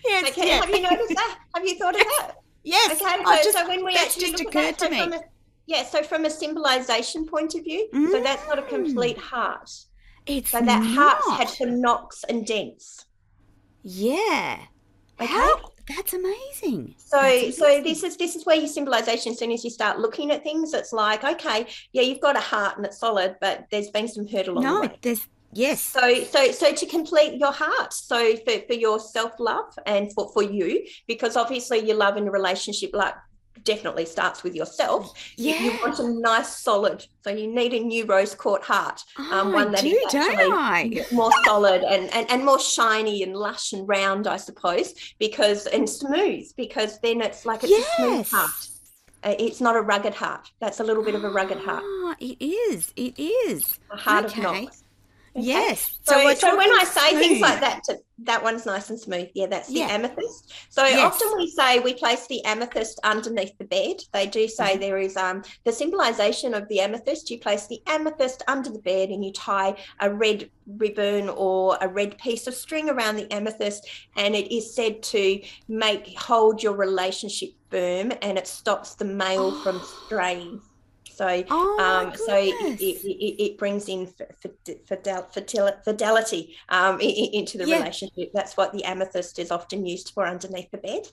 yes, okay, yeah. have you noticed that? Have you thought of that? Yes. Okay, so, just, so when we actually just look at that, so from a, yeah, so from a symbolization point of view, mm. so that's not a complete mm. heart. It's so that not. heart had some knocks and dents. Yeah. Okay. How? That's amazing. So, That's so this is this is where your symbolization. As soon as you start looking at things, it's like, okay, yeah, you've got a heart and it's solid, but there's been some hurt along no, the way. there's yes. So, so, so to complete your heart, so for for your self love and for for you, because obviously your love and your relationship, like definitely starts with yourself. Yeah. You want a nice solid, so you need a new rose quartz heart, um, oh, one that do, is actually more solid and, and and more shiny and lush and round, I suppose, because and smooth, because then it's like it's yes. a smooth heart. Uh, it's not a rugged heart. That's a little bit of a rugged heart. Oh, it is. It is. A heart okay. of knocks. Okay. Yes. So, so, so when I say smooth. things like that, to, that one's nice and smooth. Yeah, that's the yeah. amethyst. So yes. often we say we place the amethyst underneath the bed. They do say mm-hmm. there is um the symbolization of the amethyst. You place the amethyst under the bed and you tie a red ribbon or a red piece of string around the amethyst, and it is said to make hold your relationship firm and it stops the male from straying. So, oh um, so it, it, it, brings in fidelity um, into the yeah. relationship. That's what the amethyst is often used for underneath the bed.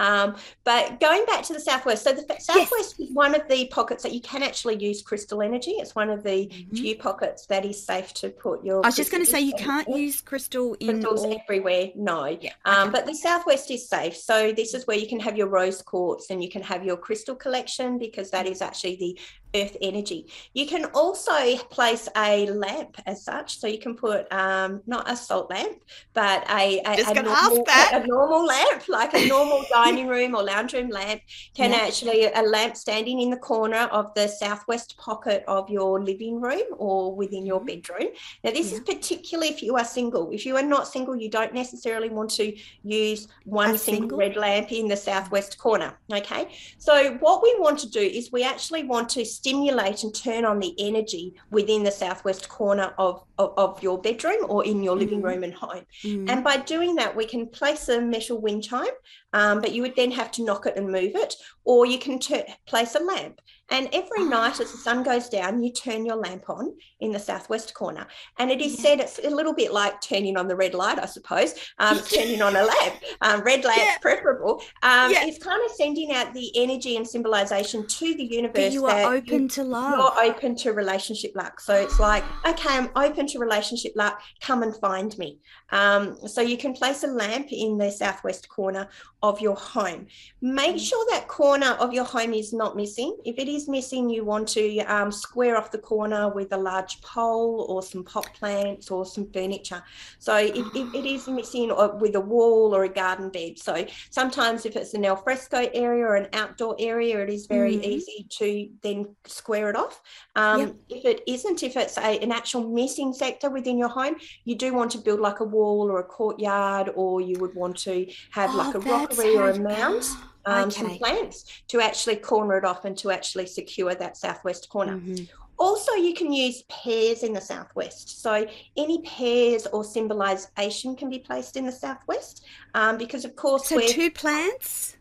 Um, but going back to the southwest, so the southwest yes. is one of the pockets that you can actually use crystal energy. It's one of the mm-hmm. few pockets that is safe to put your. I was just going to say you can't use crystal in crystals all... everywhere. No, yeah. Um, okay. but the southwest is safe. So this is where you can have your rose quartz and you can have your crystal collection because that is actually the earth energy. You can also place a lamp as such. So you can put um, not a salt lamp, but a, a, a, normal, a normal lamp, like a normal dining room or lounge room lamp, can Yeah. actually a lamp standing in the corner of the southwest pocket of your living room or within your Mhm. bedroom. Now, this is particularly if you are single. If you are not single, you don't necessarily want to use one single single? red lamp in the southwest corner. Okay. So, what we want to do is we actually want to stimulate and turn on the energy within the southwest corner of, of, of your bedroom or in your living Mhm. room and home. Mm. And by doing that, we can place a metal wind chime, um, but you would then have to knock it and move it, or you can tur place a lamp. And every night as the sun goes down, you turn your lamp on in the southwest corner. And it is Yeah. said it's a little bit like turning on the red light, I suppose. Um, turning on a lamp. Um, red lamp's Yeah. preferable. Um, Yeah. It's kind of sending out the energy and symbolization to the universe But you are open to love. you're open to relationship luck. So it's like, okay, I'm open to relationship luck. Come and find me. Um, so you can place a lamp in the southwest corner of your home. Make Mm. sure that corner of your home is not missing. If it is missing, you want to um, square off the corner with a large pole or some pot plants or some furniture. So if, if it is missing or with a wall or a garden bed. So sometimes if it's an alfresco area or an outdoor area, it is very Mhm. easy to then square it off. Um, Yep. If it isn't, if it's a, an actual missing sector within your home, you do want to build like a wall or a courtyard, or you would want to have like Oh, a rockery or a mound, um, some plants to actually corner it off and to actually secure that southwest corner. Mhm. Also, you can use pears in the southwest. So, any pears or symbolization can be placed in the southwest um, because, of course, So we're two plants.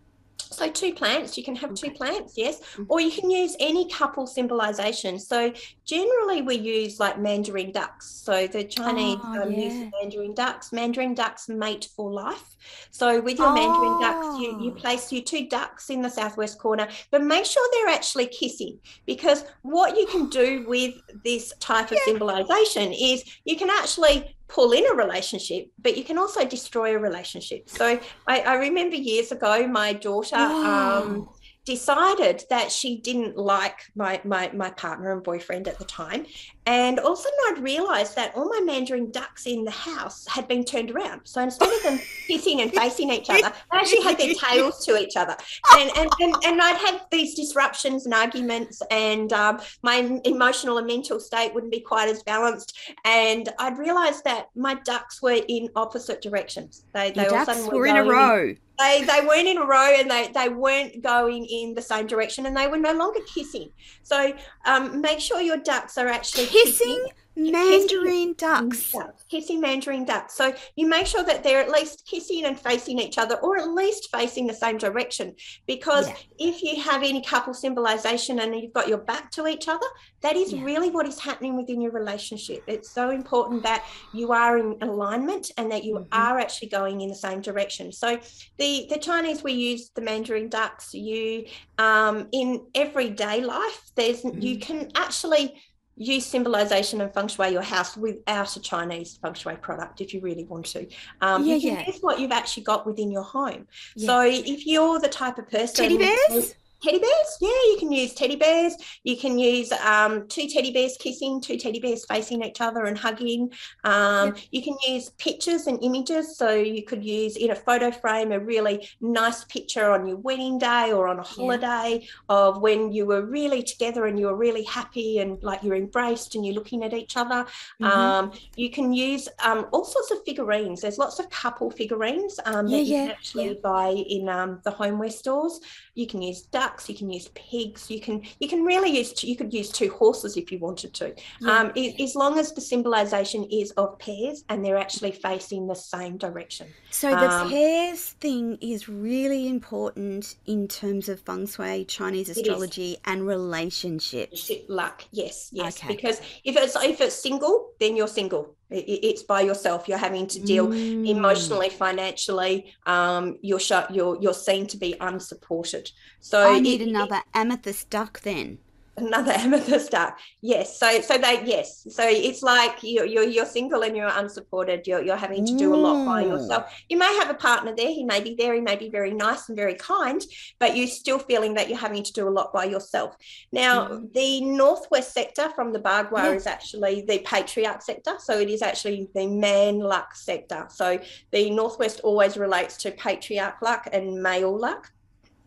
So two plants, you can have two plants, yes, Mhm. or you can use any couple symbolization. So generally we use like mandarin ducks. So the Chinese Oh, um, use mandarin ducks. Mandarin ducks mate for life. So with your mandarin ducks, you, you Oh. place your two ducks in the southwest corner, but make sure they're actually kissing because what you can do with this type of symbolization is you can actually pull in a relationship, but you can also destroy a relationship. So I, I remember years ago, my daughter um. Decided that she didn't like my, my my partner and boyfriend at the time, and all of a sudden I'd realised that all my mandarin ducks in the house had been turned around. So instead of them kissing and facing each other, they actually had their tails to each other, and and and, and I'd have these disruptions and arguments, and um, my emotional and mental state wouldn't be quite as balanced, and I'd realised that my ducks were in opposite directions. They they Your all ducks sudden were in a row. They they weren't in a row and they they weren't going in the same direction and they were no longer kissing. So um, make sure your ducks are actually Kissing mandarin ducks. ducks, kissing mandarin ducks so you make sure that they're at least kissing and facing each other or at least facing the same direction because Yeah. if you have any couple symbolization and you've got your back to each other that is Yeah. really what is happening within your relationship it's so important that you are in alignment and that you Mhm. are actually going in the same direction so the the chinese we use the mandarin ducks you um, in everyday life there's you Mm. can actually use symbolization and feng shui your house without a Chinese feng shui product if you really want to. Um, Yeah, you can yeah. use what you've actually got within your home. Yeah. So if you're the type of person, Teddy bears? Teddy bears, yeah, you can use teddy bears. You can use um, two teddy bears kissing, two teddy bears facing each other and hugging. Um, You can use pictures and images. So you could use in a photo frame a really nice picture on your wedding day or on a holiday of when you were really together and you were really happy and like you're embraced and you're looking at each other. Mhm. Um, you can use um, all sorts of figurines. There's lots of couple figurines um, Yeah, that you yeah, can actually yeah. buy in um, the homeware stores. You can use ducks. You can use pigs. You can you can really use you could use two horses if you wanted to. Yeah. Um, i- as long as the symbolization is of pairs and they're actually facing the same direction. So the Um, pairs thing is really important in terms of feng shui, Chinese astrology, and relationships. Luck, yes, yes. Okay. Because if it's if it's single, then you're single. It's by yourself. You're having to deal Mm. emotionally, financially. Um, you're shut. You're you're seen to be unsupported. So I need it- another amethyst duck then. Another amethyst dark. Yes. So so they yes. So it's like you're you're, you're single and you're unsupported. You're you're having to do a lot by yourself. You may have a partner there. He may be there. He may be very nice and very kind, but you're still feeling that you're having to do a lot by yourself. Now, mm. the northwest sector from the Bagua yeah. is actually the patriarch sector. So it is actually the man luck sector. So the northwest always relates to patriarch luck and male luck.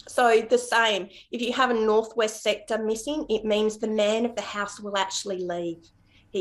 So the same, if you have a northwest sector missing, it means the man of the house will actually leave.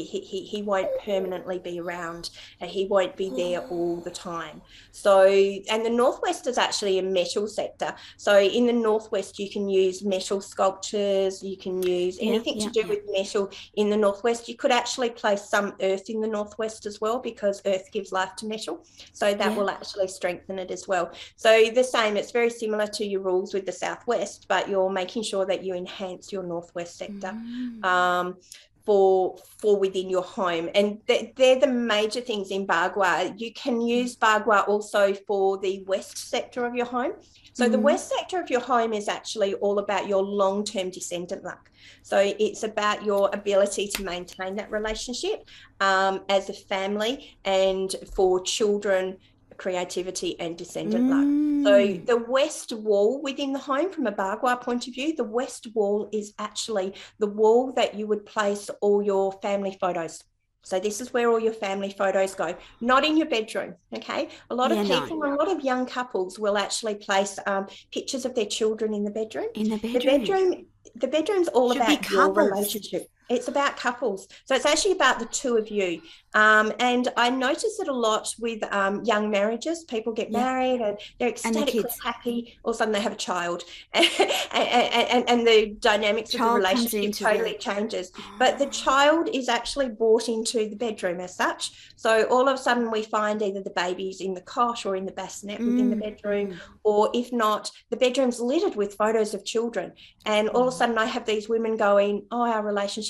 He, he, he won't permanently be around and he won't be there all the time. So, and the Northwest is actually a metal sector. So, in the Northwest, you can use metal sculptures, you can use anything yeah, yeah, to do yeah. with metal in the Northwest. You could actually place some earth in the Northwest as well because earth gives life to metal. So, that will actually strengthen it as well. So, the same, it's very similar to your rules with the Southwest, but you're making sure that you enhance your Northwest sector. Mm. Um, for for within your home. And they're the major things in bagua you can use bagua also for the west sector of your home. So mm. the west sector of your home is actually all about your long-term descendant luck. So it's about your ability to maintain that relationship um, as a family and for children creativity and descendant mm. luck. So mm. the west wall within the home, from a Bagua point of view, the west wall is actually the wall that you would place all your family photos. So this is where all your family photos go, not in your bedroom. Okay, a lot yeah, of people, no. a lot of young couples will actually place um, pictures of their children in the bedroom. In the bedroom, the bedroom, the bedroom's all Should about your relationship. It's about couples. So it's actually about the two of you. Um, and I notice it a lot with um, young marriages. People get yeah. married and they're ecstatically and the happy. All of a sudden they have a child, and, and, and, the dynamics child of the relationship totally changes. But the child is actually brought into the bedroom as such. So all of a sudden we find either the baby's in the cot or in the bassinet mm. within the mm. bedroom, or if not, the bedroom's littered with photos of children. And all of a mm. sudden I have these women going, "Oh, our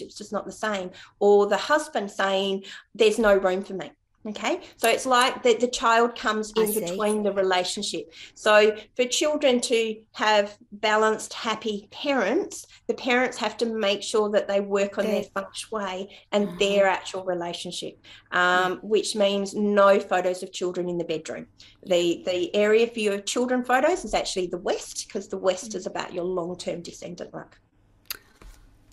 relationship's just not the same," or the husband saying, "There's no room for me. Okay? So it's like that the child comes in between the relationship. So for children to have balanced happy parents the parents have to make sure that they work on their feng shui and uh-huh. their actual relationship um, which means no photos of children in the bedroom. The the area for your children photos is actually the west because the west mm. is about your long-term descendant luck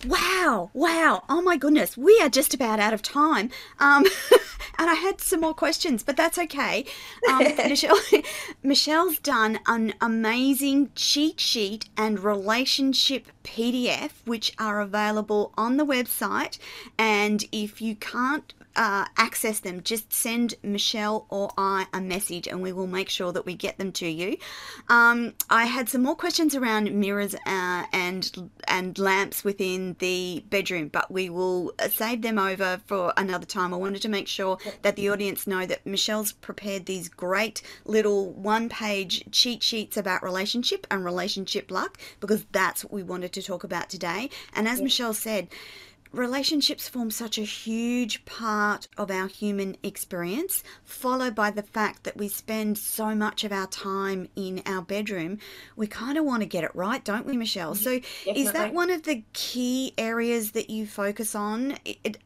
Wow, wow. Oh my goodness, we are just about out of time. Um, and I had some more questions, but that's okay. Um, Michelle, Michelle's done an amazing cheat sheet and relationship PDF, which are available on the website. And if you can't uh, access them, just send Michelle or I a message and we will make sure that we get them to you. Um, I had some more questions around mirrors uh, and and lamps within the bedroom, but we will save them over for another time. I wanted to make sure that the audience know that Michelle's prepared these great little one-page cheat sheets about relationship and relationship luck because that's what we wanted to talk about today. And as Michelle said, relationships form such a huge part of our human experience, followed by the fact that we spend so much of our time in our bedroom. We kind of want to get it right, don't we, Michelle? So, Definitely. is that one of the key areas that you focus on? It, it,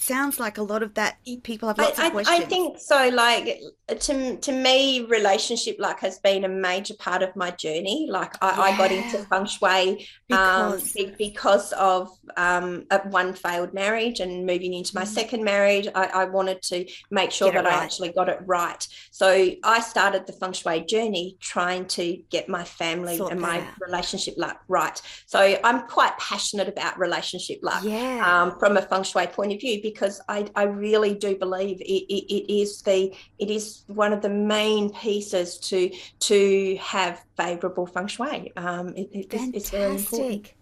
sounds like a lot of that people have lots I, of questions. I think so. Like to to me, relationship luck has been a major part of my journey. Like I, yeah. I got into feng shui um, because, um, because of um, one failed marriage and moving into my mm. second marriage. I, I, wanted to make sure that right. I actually got it right. So I started the feng shui journey trying to get my family Sort and my relationship luck right. So I'm quite passionate about relationship luck yeah. um, from a feng shui point of view because I, I really do believe it, it, it is the it is one of the main pieces to to have favourable feng shui. Um, it, it, it's, very important.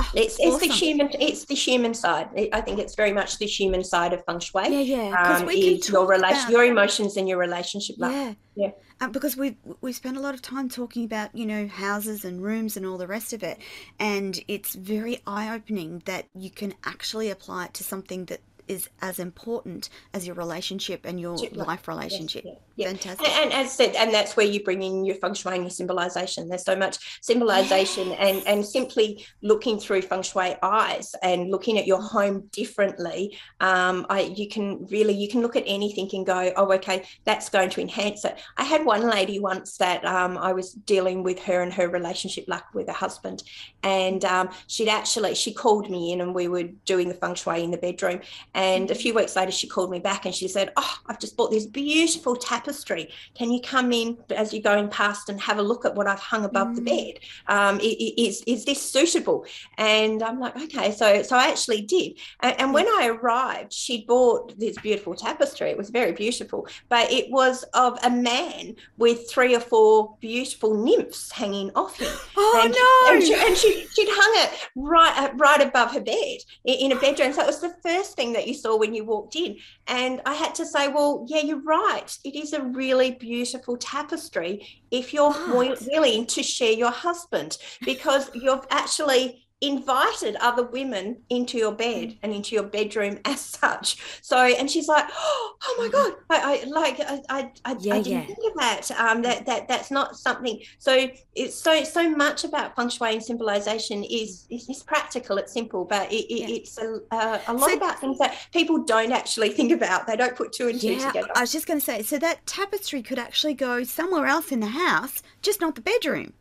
Oh, it's it's awesome. the human it's the human side. I think it's very much the human side of feng shui. Yeah, yeah. Um, is your relation, your emotions, and your relationship. Yeah, yeah. Um, because we we spend a lot of time talking about you know houses and rooms and all the rest of it, and it's very eye opening that you can actually apply it to something that is as important as your relationship and your life relationship. Yes, yeah, yeah. Fantastic. And, and, as said, and that's where you bring in your feng shui and your symbolization. There's so much symbolization yes. and, and simply looking through feng shui eyes and looking at your home differently. Um, I, you can really, you can look at anything and go, oh, okay, that's going to enhance it. I had one lady once that um, I was dealing with her and her relationship, luck with her husband. And um, she'd actually, she called me in and we were doing the feng shui in the bedroom. And a few weeks later, she called me back and she said, Oh, I've just bought this beautiful tapestry. Can you come in as you're going past and have a look at what I've hung above mm. the bed? Um, is, is this suitable? And I'm like, Okay. So, so I actually did. And, and when I arrived, she'd bought this beautiful tapestry. It was very beautiful, but it was of a man with three or four beautiful nymphs hanging off him. Oh, and, no. And, she, and she, she'd hung it right, uh, right above her bed in a bedroom. So it was the first thing that you saw when you walked in. And I had to say, well, yeah, you're right. It is a really beautiful tapestry if you're willing to share your husband because you've actually invited other women into your bed mm. and into your bedroom as such. So, and she's like, "Oh my mm. god, I, I like, I, I, I, yeah, I didn't yeah. think of that. Um, that that that's not something. So it's so so much about feng shui and symbolization is is, is practical. It's simple, but it, yeah. it's a, uh, a lot so, about things that people don't actually think about. They don't put two and two together. I was just going to say, so that tapestry could actually go somewhere else in the house, just not the bedroom.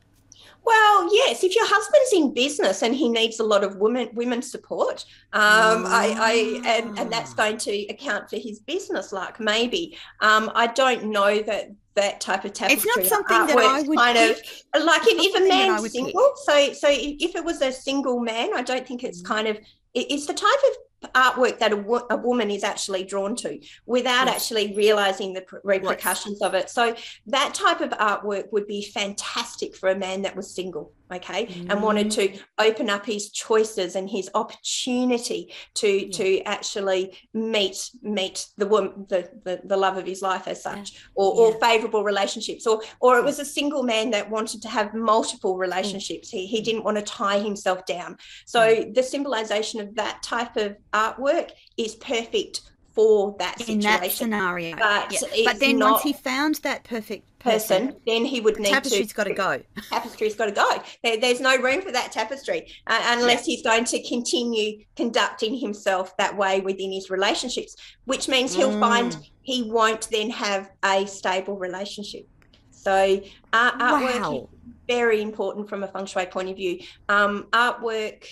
Well, yes. If your husband's in business and he needs a lot of women women support, um, I, I and, and that's going to account for his business luck. Maybe um, I don't know that that type of tapestry. It's not something that I would kind pick. of like if, if a man's single. Pick. So so if it was a single man, I don't think it's mm. kind of it's the type of artwork that a, wo- a, woman is actually drawn to without yes. actually realizing the repercussions yes. of it. So that type of artwork would be fantastic for a man that was single okay mm. and wanted to mm. open up his choices and his opportunity to yeah. to actually meet meet the woman the, the, the love of his life as such yeah. or, yeah. or favorable relationships or or it was a single man that wanted to have multiple relationships mm. he, he didn't want to tie himself down so mm. the symbolization of that type of artwork is perfect for that situation. In that scenario. But, yeah. but then once he found that perfect person, person then he would need tapestry's to. got to go. Tapestry's got to go. There, there's no room for that tapestry uh, unless yeah. he's going to continue conducting himself that way within his relationships, which means he'll mm. find he won't then have a stable relationship. So art, artwork wow. is very important from a feng shui point of view. Um, artwork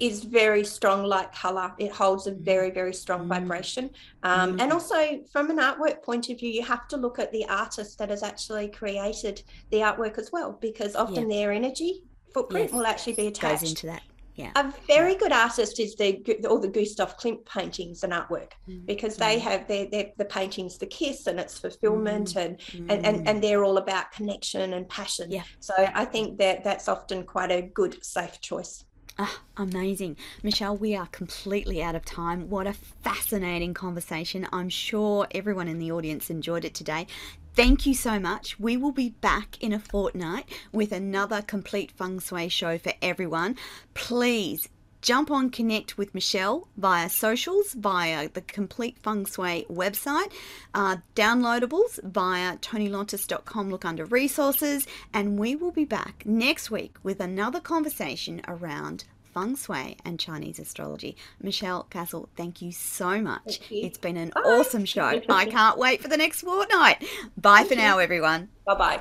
is very strong light color it holds a very very strong mm. vibration um, mm. and also from an artwork point of view you have to look at the artist that has actually created the artwork as well because often yeah. their energy footprint yes. will actually be attached Goes into that yeah. A very good artist is the all the Gustav Klimt paintings and artwork mm. because they mm. have their, their the paintings the kiss and it's fulfillment mm. And, and and mm. and they're all about connection and passion. Yeah. So I think that that's often quite a good safe choice. Ah, amazing. Michelle, we are completely out of time. What a fascinating conversation. I'm sure everyone in the audience enjoyed it today. Thank you so much. We will be back in a fortnight with another complete feng shui show for everyone. Please jump on connect with Michelle via socials, via the Complete Feng Shui website, uh, downloadables via tonylontis.com. Look under resources, and we will be back next week with another conversation around feng shui and Chinese astrology. Michelle Castle, thank you so much. You. It's been an Bye. awesome show. I can't wait for the next fortnight. Bye thank for you. now, everyone. Bye bye.